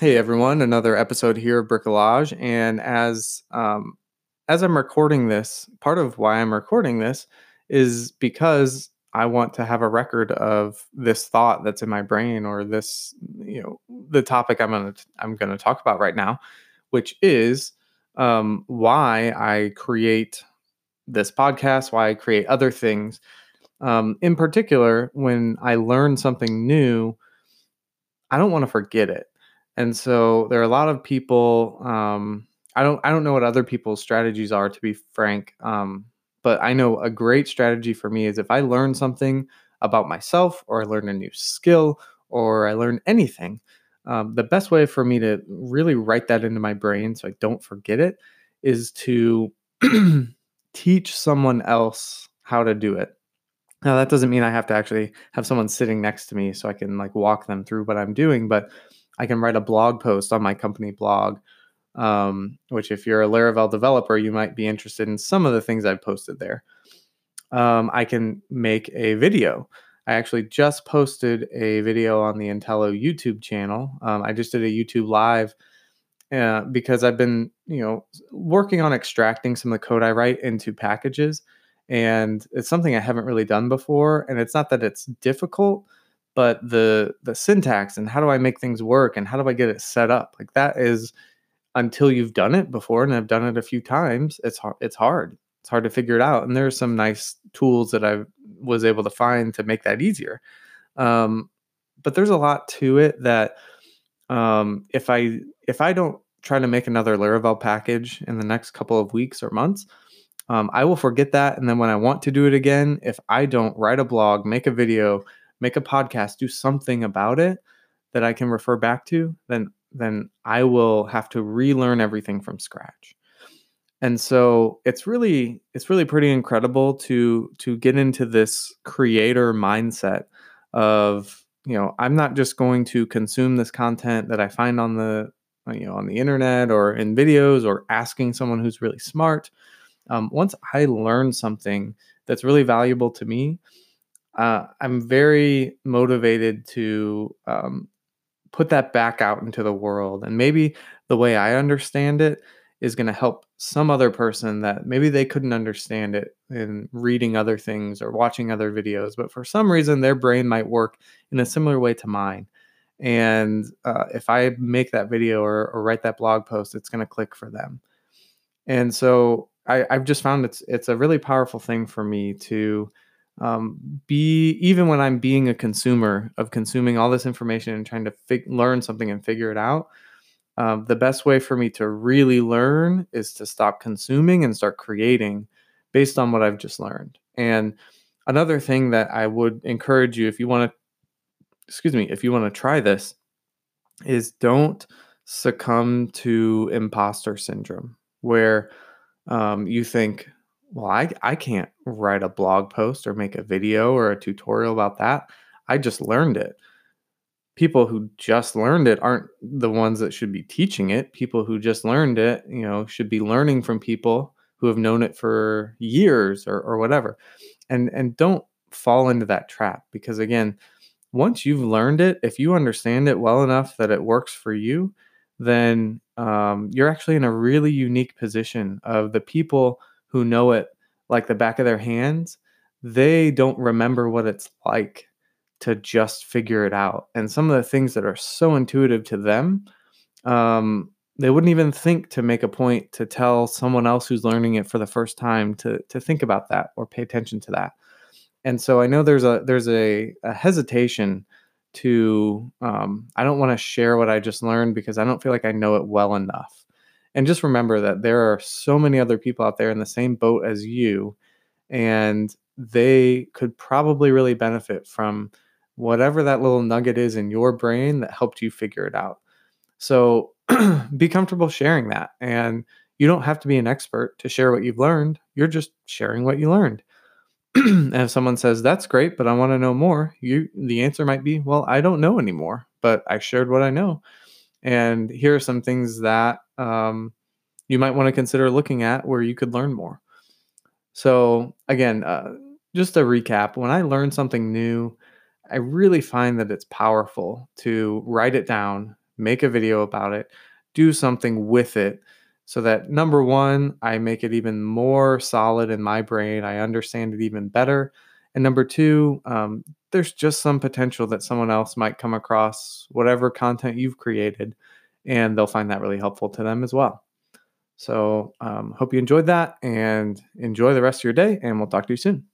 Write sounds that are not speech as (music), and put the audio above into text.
Hey everyone, another episode here of Bricolage. And as um, as I'm recording this, part of why I'm recording this is because I want to have a record of this thought that's in my brain or this, you know, the topic I'm gonna I'm gonna talk about right now, which is um, why I create this podcast, why I create other things. Um, in particular, when I learn something new, I don't want to forget it. And so there are a lot of people. Um, I don't. I don't know what other people's strategies are, to be frank. Um, but I know a great strategy for me is if I learn something about myself, or I learn a new skill, or I learn anything. Um, the best way for me to really write that into my brain so I don't forget it is to (clears throat) teach someone else how to do it. Now that doesn't mean I have to actually have someone sitting next to me so I can like walk them through what I'm doing, but I can write a blog post on my company blog. Um, which, if you're a Laravel developer, you might be interested in some of the things I've posted there. Um, I can make a video. I actually just posted a video on the Intello YouTube channel. Um, I just did a YouTube live uh, because I've been, you know, working on extracting some of the code I write into packages and it's something I haven't really done before. And it's not that it's difficult, but the the syntax and how do I make things work and how do I get it set up like that is until you've done it before and I've done it a few times. It's hard. It's hard. It's hard to figure it out. And there's some nice tools that I was able to find to make that easier. Um, but there's a lot to it that um, if I if I don't try to make another Laravel package in the next couple of weeks or months, um, I will forget that. And then when I want to do it again, if I don't write a blog, make a video, make a podcast, do something about it that I can refer back to, then then I will have to relearn everything from scratch. And so it's really it's really pretty incredible to to get into this creator mindset of you know I'm not just going to consume this content that I find on the you know on the internet or in videos or asking someone who's really smart um, once I learn something that's really valuable to me, uh, I'm very motivated to um, put that back out into the world. And maybe the way I understand it is going to help some other person that maybe they couldn't understand it in reading other things or watching other videos, but for some reason their brain might work in a similar way to mine. And uh, if I make that video or, or write that blog post, it's going to click for them. And so I, I've just found it's it's a really powerful thing for me to um, be even when I'm being a consumer of consuming all this information and trying to fig- learn something and figure it out. Um, the best way for me to really learn is to stop consuming and start creating based on what I've just learned. And another thing that I would encourage you if you want to, excuse me, if you want to try this, is don't succumb to imposter syndrome, where um, you think, well, I, I can't write a blog post or make a video or a tutorial about that. I just learned it. People who just learned it aren't the ones that should be teaching it. People who just learned it, you know, should be learning from people who have known it for years or, or whatever. And and don't fall into that trap because again, once you've learned it, if you understand it well enough that it works for you, then um, you're actually in a really unique position of the people who know it like the back of their hands they don't remember what it's like to just figure it out. And some of the things that are so intuitive to them um, they wouldn't even think to make a point to tell someone else who's learning it for the first time to to think about that or pay attention to that. And so i know there's a there's a, a hesitation to um, i don't want to share what i just learned because i don't feel like i know it well enough and just remember that there are so many other people out there in the same boat as you and they could probably really benefit from whatever that little nugget is in your brain that helped you figure it out. So (clears throat) be comfortable sharing that and you don't have to be an expert to share what you've learned you're just sharing what you learned. (clears throat) And if someone says that's great but i want to know more you the answer might be well i don't know anymore but i shared what i know. And here are some things that um, you might want to consider looking at where you could learn more so again uh, just a recap when i learn something new i really find that it's powerful to write it down make a video about it, do something with it so that number one, I make it even more solid in my brain. I understand it even better. And number two, um, there's just some potential that someone else might come across whatever content you've created and they'll find that really helpful to them as well. So, um, hope you enjoyed that and enjoy the rest of your day, and we'll talk to you soon.